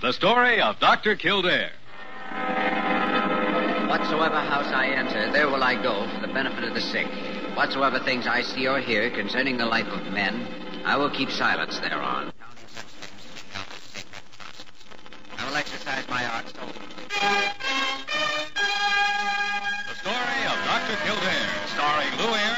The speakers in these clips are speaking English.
The story of Dr. Kildare. Whatsoever house I enter, there will I go for the benefit of the sick. Whatsoever things I see or hear concerning the life of men, I will keep silence thereon. I will exercise my art so. The story of Dr. Kildare, starring Lew Ayres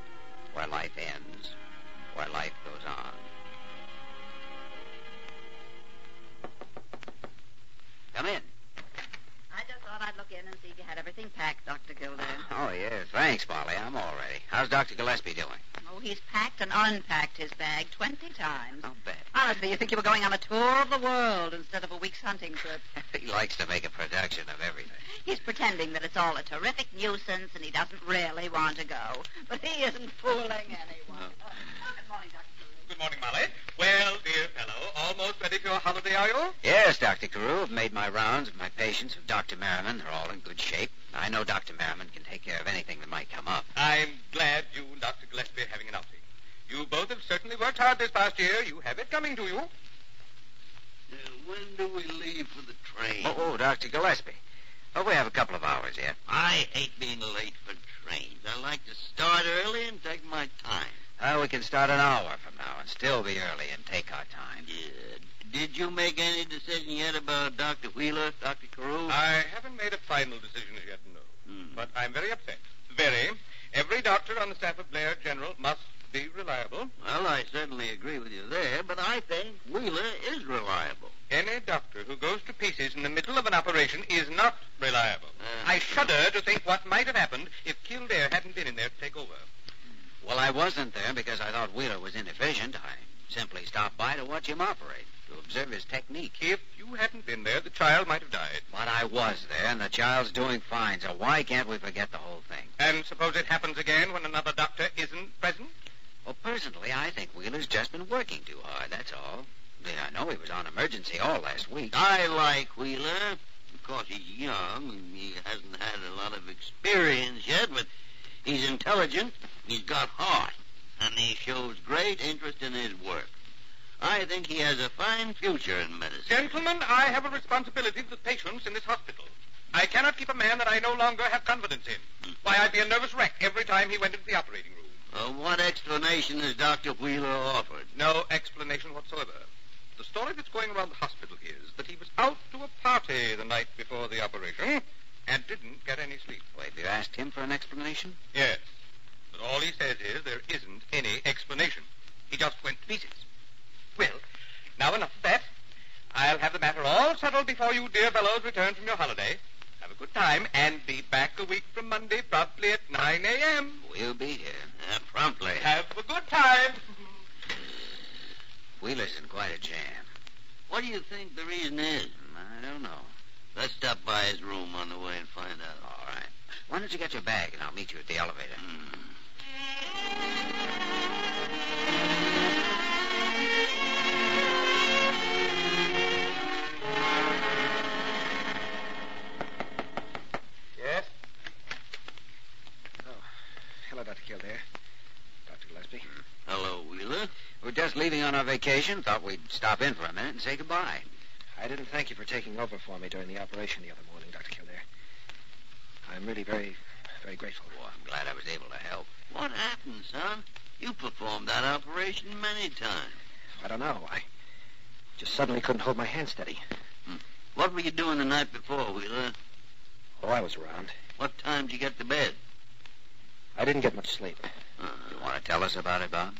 life ends, where life goes on. Come in. I just thought I'd look in and see if you had everything packed, Dr. Kildare. Oh, yes. Thanks, Molly. I'm all ready. How's Dr. Gillespie doing? Oh, he's packed and unpacked his bag 20 times. Not bad. Honestly, you think you were going on a tour of the world instead of a week's hunting trip. he likes to make a production of everything. He's pretending that it's all a terrific nuisance and he doesn't really want to go. But he isn't fooling anyone. Uh, good morning, Dr. Kildare. Good morning, Molly. Well, dear fellow, almost ready for your holiday, are you? Yes, Dr. Carew. I've made my rounds of my patients with Dr. Merriman. They're all in good shape. I know Dr. Merriman can take care of anything that might come up. I'm glad you and Dr. Gillespie are having an outing. You both have certainly worked hard this past year. You have it coming to you. Uh, when do we leave for the train? Oh, oh, Dr. Gillespie. Oh, we have a couple of hours yet. I hate being late for trains. I like to start early and take my time. Well, we can start an hour from now and still be early and take our time. Yeah. Did you make any decision yet about Dr. Wheeler, Dr. Carew? I haven't made a final decision as yet, no. Hmm. But I'm very upset. Very. Every doctor on the staff of Blair General must be reliable. Well, I certainly agree with you there, but I think Wheeler is reliable. Any doctor who goes to pieces in the middle of an operation is not reliable. Uh. I shudder to think what might have happened if Kildare hadn't been in there to take over. Well, I wasn't there because I thought Wheeler was inefficient. I simply stopped by to watch him operate, observe his technique. If you hadn't been there, the child might have died. But I was there, and the child's doing fine, so why can't we forget the whole thing? And suppose it happens again when another doctor isn't present? Well, personally, I think Wheeler's just been working too hard, that's all. Yeah, I know he was on emergency all last week. I like Wheeler. Of course, he's young and he hasn't had a lot of experience yet, but he's intelligent, he's got heart, and he shows great interest in his work. I think he has a fine future in medicine. Gentlemen, I have a responsibility to the patients in this hospital. I cannot keep a man that I no longer have confidence in. Why, I'd be a nervous wreck every time he went into the operating room. Uh, what explanation has Dr. Wheeler offered? No explanation whatsoever. The story that's going around the hospital is that he was out to a party the night before the operation and didn't get any sleep. Wait, have you asked him for an explanation? Yes. But all he says is there isn't any explanation. He just went to pieces. Well, now enough of that. I'll have the matter all settled before you dear fellows return from your holiday. Have a good time and be back a week from Monday promptly at 9 a.m. We'll be here. Uh, promptly. Have a good time. Wheeler's in quite a jam. What do you think the reason is? I don't know. Let's stop by his room on the way and find out. All right. Why don't you get your bag and I'll meet you at the elevator? Hmm. Dr. Kildare. Dr. Gillespie. Hello, Wheeler. We're just leaving on our vacation. Thought we'd stop in for a minute and say goodbye. I didn't thank you for taking over for me during the operation the other morning, Dr. Kildare. I'm really very, very grateful. Oh, I'm glad I was able to help. What happened, son? You performed that operation many times. I don't know. I just suddenly couldn't hold my hand steady. Hmm. What were you doing the night before, Wheeler? Oh, I was around. What time did you get to bed? I didn't get much sleep. Uh, You want to tell us about it, Bob?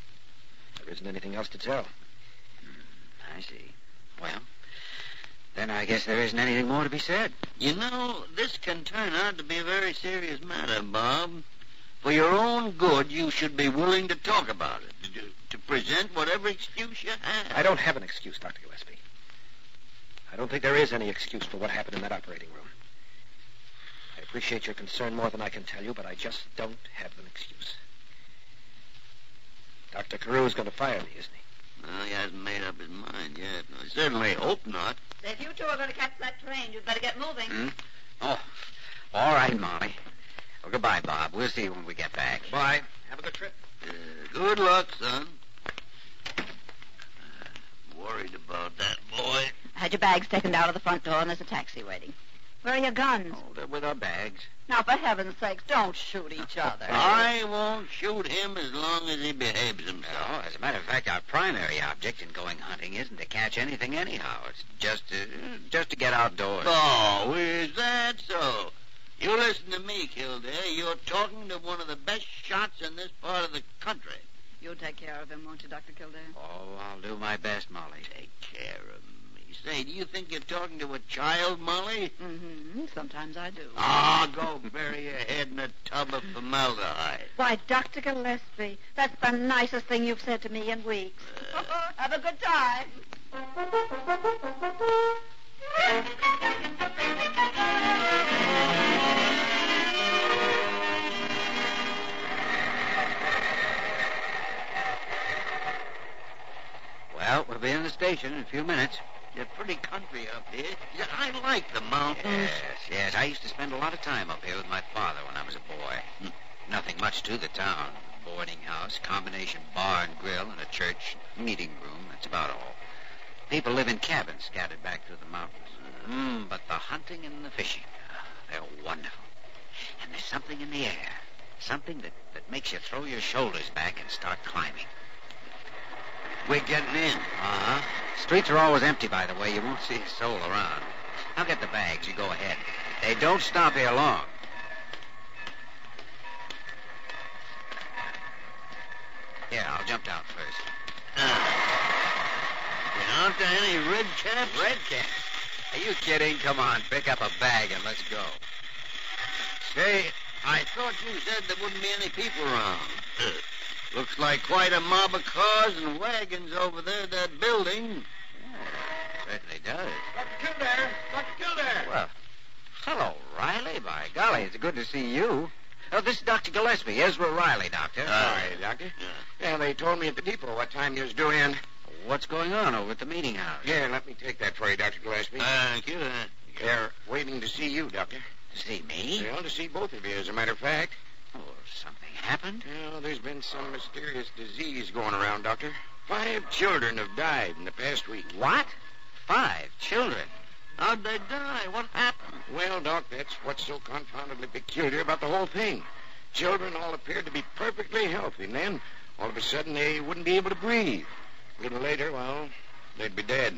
There isn't anything else to tell. I see. Well, then I guess there isn't anything more to be said. you know, this can turn out to be a very serious matter, Bob. For your own good, you should be willing to talk about it, to, to present whatever excuse you have. I don't have an excuse, Dr. Gillespie. I don't think there is any excuse for what happened in that operating room. I appreciate your concern more than I can tell you, but I just don't have an excuse. Dr. Carew going to fire me, isn't he? Well, he hasn't made up his mind yet. I certainly hope not. If you two are going to catch that train, you'd better get moving. Hmm? Oh, all right, Molly. Well, goodbye, Bob. We'll see you when we get back. Bye. Have a good trip. Uh, good luck, son. Uh, worried about that boy. I Had your bags taken down to the front door, and there's a taxi waiting. Where are your guns? Oh, they're with our bags. Now, for heaven's sakes, don't shoot each other. I won't shoot him as long as he behaves No, himself. Oh, as a matter of fact, our primary object in going hunting isn't to catch anything anyhow. It's just to, just to get outdoors. Oh, is that so? You listen to me, Kildare. You're talking to one of the best shots in this part of the country. You'll take care of him, won't you, Dr. Kildare? Oh, I'll do my best, Molly. Take care of me. Say, do you think you're talking to a child, Molly? Mm-hmm. Sometimes I do. Ah, go bury your head in a tub of formaldehyde. Why, Dr. Gillespie, that's the nicest thing you've said to me in weeks. Have a good time. Well, we'll be in the station in a few minutes. You're pretty country up here. Yeah, I like the mountains. Yes, yes. I used to spend a lot of time up here with my father when I was a boy. Hmm. Nothing much to the town. Boarding house, combination bar and grill, and a church, meeting room. That's about all. People live in cabins scattered back through the mountains. Mm, but the hunting and the fishing, ah, they're wonderful. And there's something in the air. Something that, that makes you throw your shoulders back and start climbing. We're getting in. Uh-huh. Streets are always empty, by the way. You won't see a soul around. I'll get the bags. You go ahead. They don't stop here long. Here, I'll jump down first. Ah. You aren't there any red caps? Red cap? Are you kidding? Come on, pick up a bag and let's go. Say, I thought you said there wouldn't be any people around. Looks like quite a mob of cars and wagons over there at that building. Yeah, Certainly does. Dr. Kildare! Dr. Kildare! Well, hello, Riley. By golly, it's good to see you. Oh, this is Dr. Gillespie, Ezra Riley, Doctor. Uh, Hi, Doctor. Yeah, they told me at the depot what time you was due in. What's going on over at the meeting house? Here, let me take that for you, Dr. Gillespie. Thank you. They're waiting to see you, Doctor. To see me? Well, to see both of you, as a matter of fact. Oh, something happened? Well, there's been some mysterious disease going around, Doctor. Five children have died in the past week. What? Five children? How'd they die? What happened? Well, Doc, that's what's so confoundedly peculiar about the whole thing. Children all appeared to be perfectly healthy, and then all of a sudden they wouldn't be able to breathe. A little later, well, they'd be dead.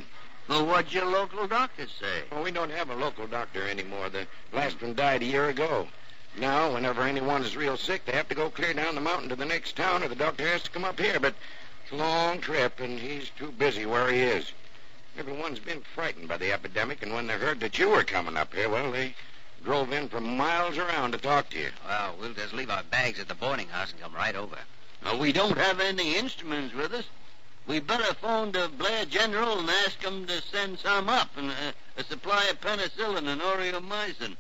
Well, what'd your local doctor say? Well, we don't have a local doctor anymore. The last one died a year ago. Now, whenever anyone is real sick, they have to go clear down the mountain to the next town, or the doctor has to come up here. But it's a long trip, and he's too busy where he is. Everyone's been frightened by the epidemic, and when they heard that you were coming up here, well, they drove in from miles around to talk to you. Well, we'll just leave our bags at the boarding house and come right over. Well, we don't have any instruments with us. We better phone to Blair General and ask them to send some up, and uh, a supply of penicillin and aureomycin.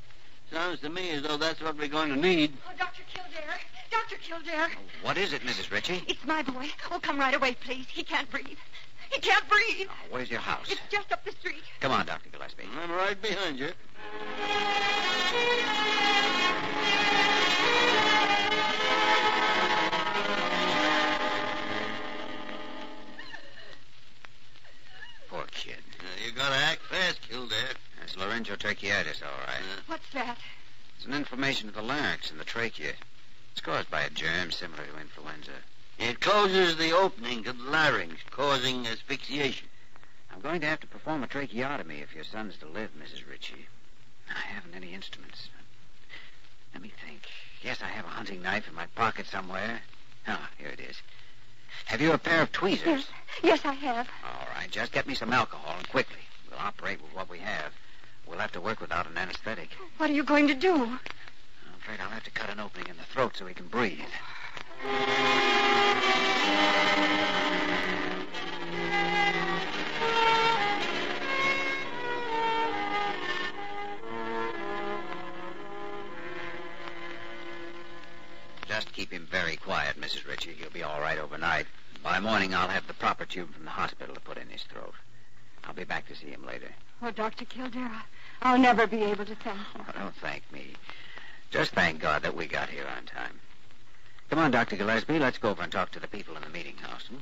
Sounds to me as though that's what we're going to need. Oh, Dr. Kildare. Dr. Kildare. What is it, Mrs. Ritchie? It's my boy. Oh, come right away, please. He can't breathe. He can't breathe. Oh, where's your house? It's just up the street. Come on, Dr. Gillespie. I'm right behind you. Poor kid. Uh, you gotta act fast, Kildare. That's laryngotracheitis, all right. Uh-huh. What's that? It's an inflammation of the larynx and the trachea. It's caused by a germ similar to influenza. It closes the opening to the larynx, causing asphyxiation. I'm going to have to perform a tracheotomy if your son's to live, Mrs. Ritchie. I haven't any instruments. Let me think. Yes, I have a hunting knife in my pocket somewhere. Oh, here it is. Have you a pair of tweezers? Yes. Yes, I have. All right, just get me some alcohol and quickly. We'll operate with what we have. We'll have to work without an anesthetic. What are you going to do? I'm afraid I'll have to cut an opening in the throat so he can breathe. Just keep him very quiet, Mrs. Ritchie. He'll be all right overnight. By morning, I'll have the proper tube from the hospital to put in his throat. I'll be back to see him later. Oh, Dr. Kildare, I'll never be able to thank you. Oh, don't thank me. Just thank God that we got here on time. Come on, Dr. Gillespie. Let's go over and talk to the people in the meeting house. Hmm?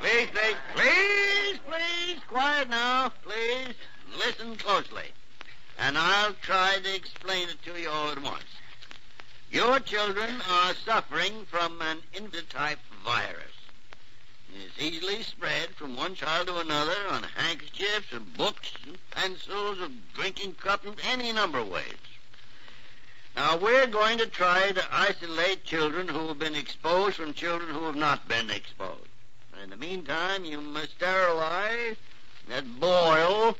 Please, please, please, please, quiet now, please. Listen closely. And I'll try to explain it to you all at once. Your children are suffering from an infant-type virus. It's easily spread from one child to another on handkerchiefs and books and pencils or drinking cups and any number of ways. Now, we're going to try to isolate children who have been exposed from children who have not been exposed. In the meantime, you must sterilize and boil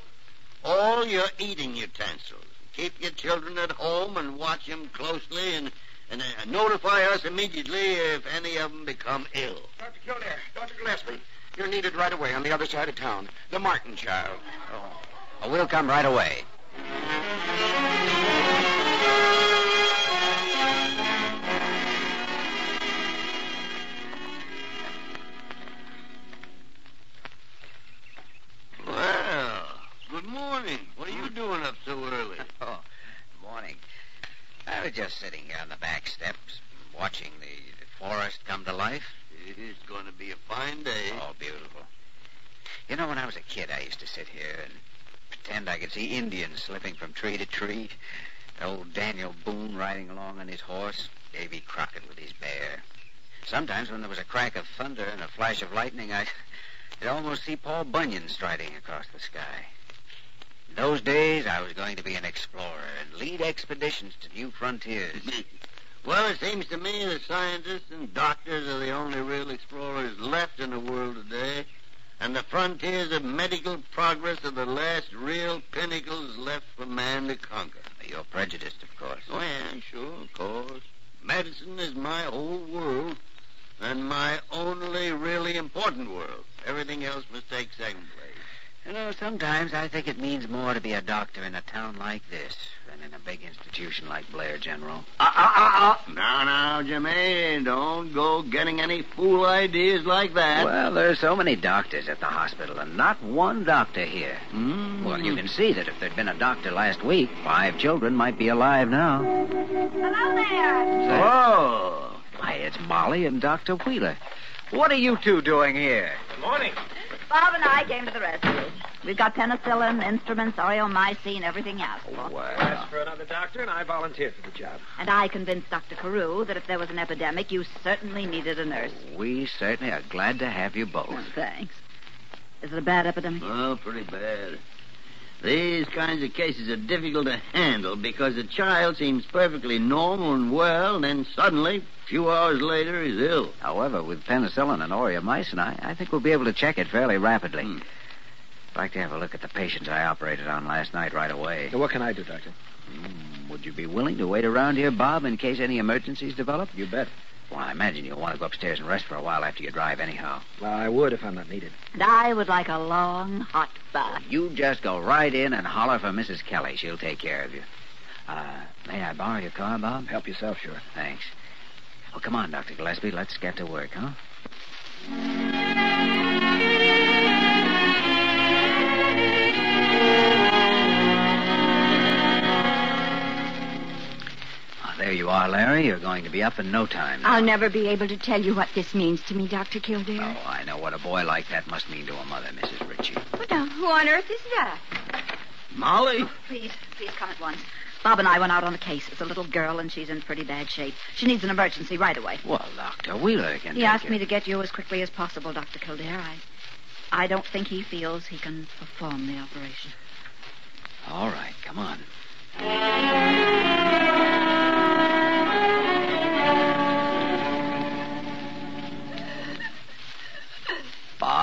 all your eating utensils. Keep your children at home and watch them closely and, and uh, notify us immediately if any of them become ill. Dr. Kildare, Dr. Gillespie, you're needed right away on the other side of town. The Martin child. Oh. oh we'll come right away. Forest come to life. It's going to be a fine day. Oh, beautiful. You know, when I was a kid, I used to sit here and pretend I could see Indians slipping from tree to tree. Old Daniel Boone riding along on his horse, Davy Crockett with his bear. Sometimes when there was a crack of thunder and a flash of lightning, I could almost see Paul Bunyan striding across the sky. In those days, I was going to be an explorer and lead expeditions to new frontiers. well, it seems to me that scientists and doctors are the only real explorers left in the world today. And the frontiers of medical progress are the last real pinnacles left for man to conquer. You're prejudiced, of course. Oh, yeah, sure, of course. Medicine is my whole world and my only really important world. Everything else must take second place. You know, sometimes I think it means more to be a doctor in a town like this than in a big institution like Blair, General. Ah, ah, ah, ah. Now, now, Jimmy, don't go getting any fool ideas like that. Well, there's so many doctors at the hospital, and not one doctor here. Mm. Well, you can see that if there'd been a doctor last week, five children might be alive now. Hello there. Oh. Why, it's Molly and Dr. Wheeler. What are you two doing here? Good morning. Bob and I came to the rescue. We've got penicillin, instruments, aureomycin, everything you well. for. Asked for another doctor, and I volunteered for the job. And I convinced Dr. Carew that if there was an epidemic, you certainly needed a nurse. We certainly are glad to have you both. Oh, thanks. Is it a bad epidemic? Oh, pretty bad. These kinds of cases are difficult to handle because the child seems perfectly normal and well, and then suddenly, a few hours later, he's ill. However, with penicillin and aureomycin, I, I think we'll be able to check it fairly rapidly. Hmm. I'd like to have a look at the patients I operated on last night right away. Now, what can I do, Doctor? Hmm, Would you be willing to wait around here, Bob, in case any emergencies develop? You bet. Well, I imagine you'll want to go upstairs and rest for a while after you drive, anyhow. Well, I would if I'm not needed. And I would like a long, hot bath. You just go right in and holler for Mrs. Kelly. She'll take care of you. Uh, may I borrow your car, Bob? Help yourself, sure. Thanks. Well, come on, Dr. Gillespie. Let's get to work, huh? You are, Larry. You're going to be up in no time. now. I'll never be able to tell you what this means to me, Dr. Kildare. Oh, I know what a boy like that must mean to a mother, Mrs. Ritchie. But now, who on earth is that? Molly? Oh, please, please come at once. Bob and I went out on a case. It's a little girl, and she's in pretty bad shape. She needs an emergency right away. Well, Dr. Wheeler can He take asked her. me to get you as quickly as possible, Dr. Kildare. I, I don't think he feels he can perform the operation. All right, come on.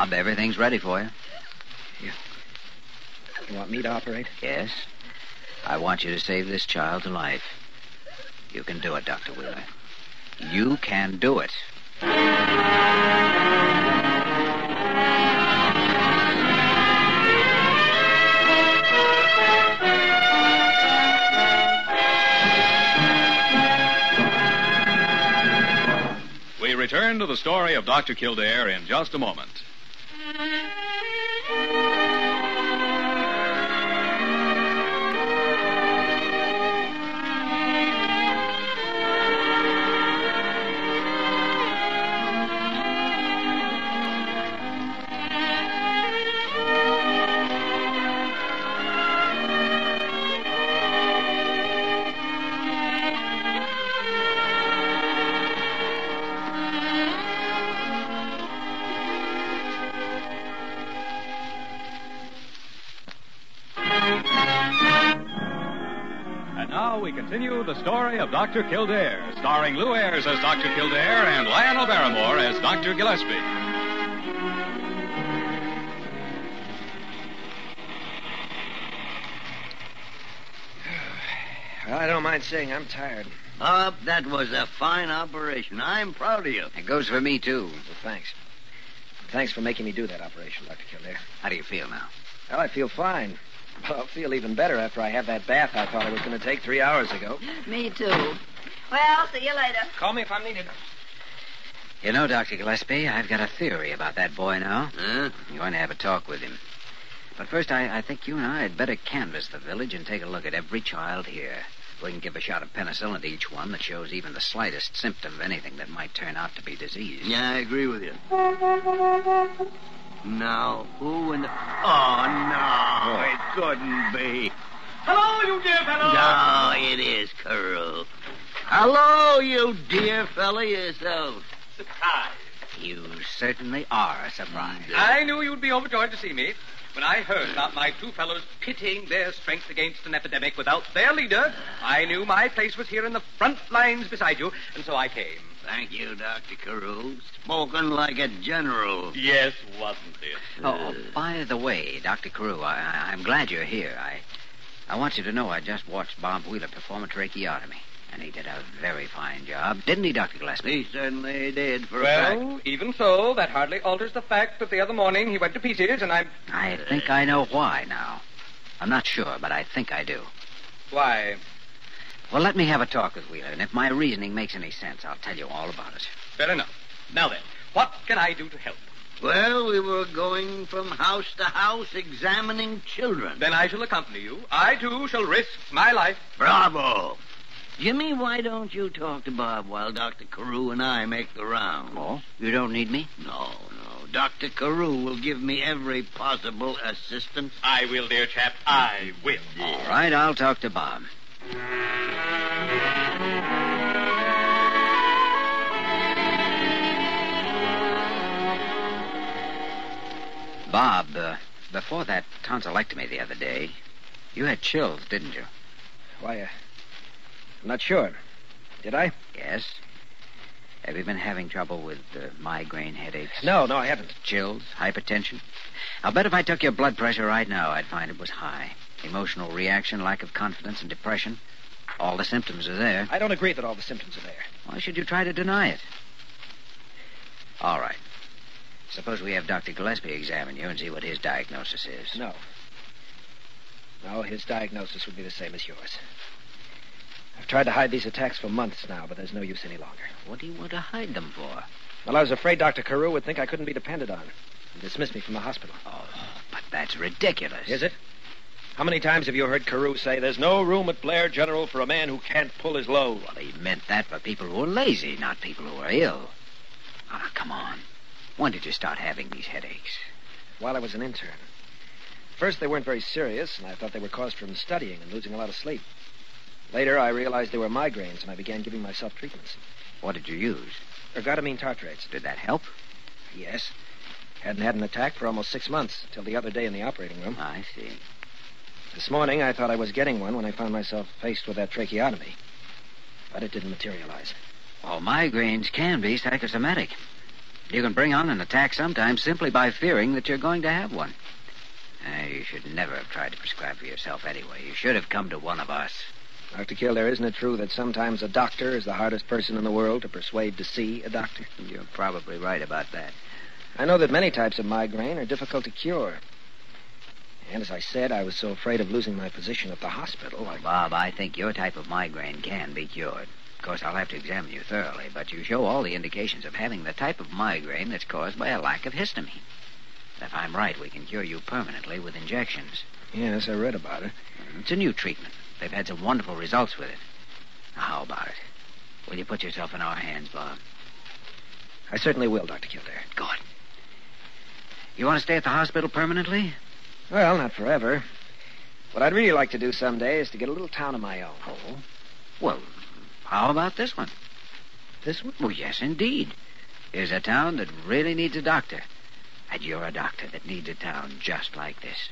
Bob, everything's ready for you. You want me to operate? Yes. I want you to save this child's life. You can do it, Dr. Wheeler. You can do it. We return to the story of Dr. Kildare in just a moment. Yeah. Continue the story of Dr. Kildare, starring Lew Ayres as Dr. Kildare and Lionel Barrymore as Dr. Gillespie. Well, I don't mind saying I'm tired. Up, that was a fine operation. I'm proud of you. It goes for me, too. Well, thanks. Thanks for making me do that operation, Dr. Kildare. How do you feel now? Well, I feel fine. But I'll feel even better after I have that bath I thought I was going to take three hours ago. Me too. Well, see you later. Call me if I'm needed. You know, Dr. Gillespie, I've got a theory about that boy now. Huh? I'm going to have a talk with him. But first, I, I think you and I had better canvass the village and take a look at every child here. We can give a shot of penicillin to each one that shows even the slightest symptom of anything that might turn out to be disease. Yeah, I agree with you. Now, who in the... Oh, no, oh. it couldn't be. Hello, you dear fellow. No, it is Carew. Hello, you dear fella yourself. Surprise. You certainly are a surprise. I knew you'd be overjoyed to see me. When I heard about my two fellows pitting their strength against an epidemic without their leader, I knew my place was here in the front lines beside you, and so I came. Thank you, Dr. Carew. Spoken like a general. Yes, wasn't it? Oh, oh by the way, Dr. Carew, I, I- I'm glad you're here. I, I want you to know I just watched Bob Wheeler perform a tracheotomy, and he did a very fine job, didn't he, Dr. Gillespie? He certainly did, for a fact. Well, even so, that hardly alters the fact that the other morning he went to pieces, and I'm. I think I know why now. I'm not sure, but I think I do. Why? Well, let me have a talk with Wheeler, and if my reasoning makes any sense, I'll tell you all about it. Fair enough. Now then, what can I do to help? Well, we were going from house to house examining children. Then I shall accompany you. I, too, shall risk my life. Bravo. Jimmy, why don't you talk to Bob while Dr. Carew and I make the round? Oh? You don't need me? No, no. Dr. Carew will give me every possible assistance. I will, dear chap. I will. All right, I'll talk to Bob. Bob, uh, before that tonsillectomy the other day, you had chills, didn't you? Why, uh, I'm not sure. Did I? Yes. Have you been having trouble with uh, migraine headaches? No, no, I haven't. Chills, hypertension? I'll bet if I took your blood pressure right now, I'd find it was high. Emotional reaction, lack of confidence, and depression. All the symptoms are there. I don't agree that all the symptoms are there. Why should you try to deny it? All right. Suppose we have Dr. Gillespie examine you and see what his diagnosis is. No. No, his diagnosis would be the same as yours. I've tried to hide these attacks for months now, but there's no use any longer. What do you want to hide them for? Well, I was afraid Dr. Carew would think I couldn't be depended on and dismiss me from the hospital. Oh, but that's ridiculous. Is it? How many times have you heard Carew say there's no room at Blair General for a man who can't pull his load? Well, he meant that for people who are lazy, not people who are ill. Ah, come on. When did you start having these headaches? While I was an intern. First, they weren't very serious, and I thought they were caused from studying and losing a lot of sleep. Later, I realized they were migraines, and I began giving myself treatments. What did you use? Ergotamine tartrates. Did that help? Yes. Hadn't had an attack for almost six months, till the other day in the operating room. I see. This morning, I thought I was getting one when I found myself faced with that tracheotomy. But it didn't materialize. Well, migraines can be psychosomatic. You can bring on an attack sometimes simply by fearing that you're going to have one. Uh, you should never have tried to prescribe for yourself anyway. You should have come to one of us. Dr. Kildare, isn't it true that sometimes a doctor is the hardest person in the world to persuade to see a doctor? You're probably right about that. I know that many types of migraine are difficult to cure. And as I said, I was so afraid of losing my position at the hospital. I... Bob, I think your type of migraine can be cured. Of course, I'll have to examine you thoroughly, but you show all the indications of having the type of migraine that's caused by a lack of histamine. If I'm right, we can cure you permanently with injections. Yes, I read about it. Mm-hmm. It's a new treatment. They've had some wonderful results with it. Now, how about it? Will you put yourself in our hands, Bob? I certainly will, Dr. Kildare. Good. You want to stay at the hospital permanently? Well, not forever. What I'd really like to do someday is to get a little town of my own. Oh? Well, how about this one? This one? Oh, yes, indeed. Here's a town that really needs a doctor. And you're a doctor that needs a town just like this.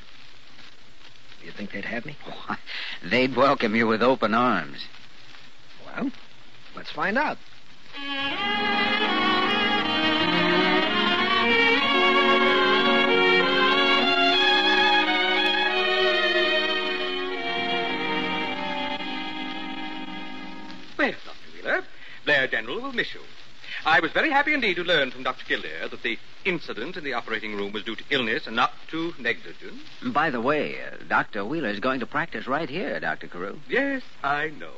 You think they'd have me? Oh, they'd welcome you with open arms. Well, let's find out. Blair General miss you. I was very happy indeed to learn from Dr. Kildare that the incident in the operating room was due to illness and not to negligence. By the way, uh, Dr. is going to practice right here, Dr. Carew. Yes, I know.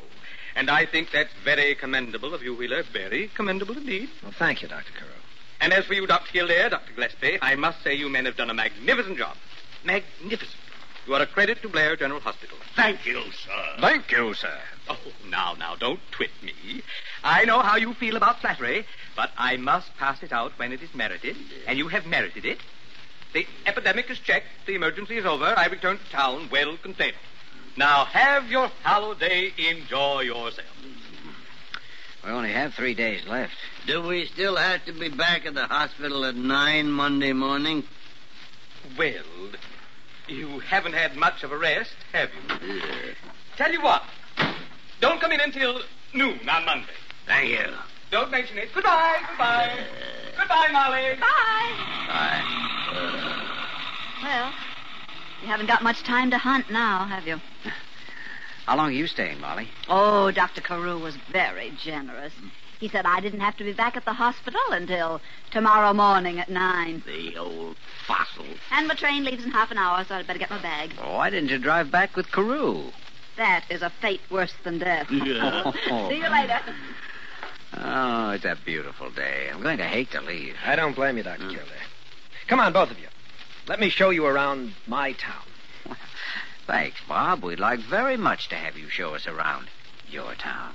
And I think that's very commendable of you, Wheeler. Very commendable indeed. Well, thank you, Dr. Carew. And as for you, Dr. Kildare, Dr. Gillespie, I must say you men have done a magnificent job. Magnificent. You are a credit to Blair General Hospital. Thank you, sir. Thank you, sir. Oh, now, now, don't twit me. I know how you feel about flattery, but I must pass it out when it is merited, and you have merited it. The epidemic is checked, the emergency is over, I return to town well contained. Now, have your holiday, enjoy yourself. We only have three days left. Do we still have to be back at the hospital at nine Monday morning? Well, you haven't had much of a rest, have you? Tell you what, don't come in until noon on Monday. Thank you. Don't mention it. Goodbye, goodbye. Goodbye, Molly. Bye. Bye. Well, you haven't got much time to hunt now, have you? How long are you staying, Molly? Oh, Dr. Carew was very generous. He said I didn't have to be back at the hospital until tomorrow morning at nine. The old fossil. And my train leaves in half an hour, so I'd better get my bag. Oh, why didn't you drive back with Carew? That is a fate worse than death. Yeah. See you later. Oh, it's a beautiful day. I'm going to hate to leave. I don't blame you, Dr. Hmm. Kildare. Come on, both of you. Let me show you around my town. Thanks, Bob. We'd like very much to have you show us around your town.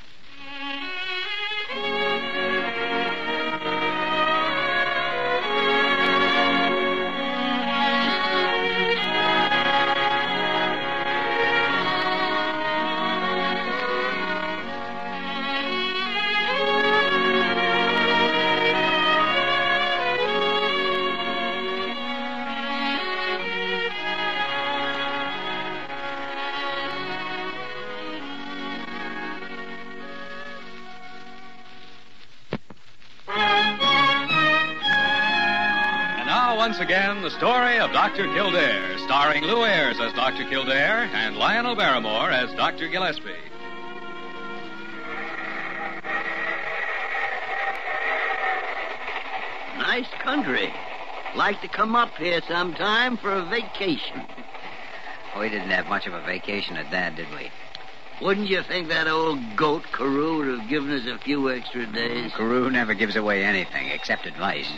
Once again, the story of Dr. Kildare, starring Lew Ayres as Dr. Kildare and Lionel Barrymore as Dr. Gillespie. Nice country. Like to come up here sometime for a vacation. We didn't have much of a vacation at Dad, did we? Wouldn't you think that old goat Carew would have given us a few extra days? Carew never gives away anything except advice.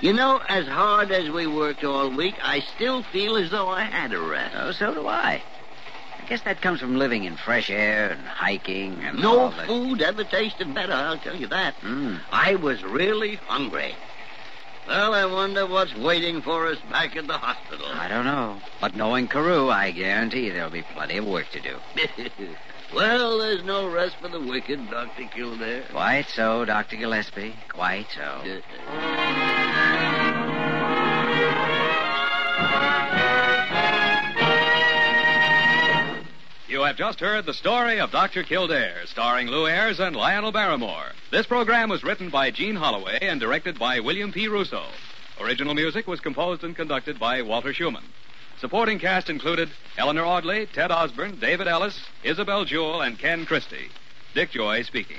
You know, as hard as we worked all week, I still feel as though I had a rest. Oh, so do I. I guess that comes from living in fresh air and hiking and No food ever tasted better, I'll tell you that. Mm. I was really hungry. Well, I wonder what's waiting for us back at the hospital. I don't know. But knowing Carew, I guarantee there'll be plenty of work to do. well, there's no rest for the wicked, Dr. Kildare. Quite so, Dr. Gillespie. Quite so. You have just heard the story of Dr. Kildare, starring Lew Ayres and Lionel Barrymore. This program was written by Jean Holloway and directed by William P. Rousseau. Original music was composed and conducted by Walter Schumann. Supporting cast included Eleanor Audley, Ted Osborne, David Ellis, Isabel Jewell, and Ken Christy. Dick Joy speaking.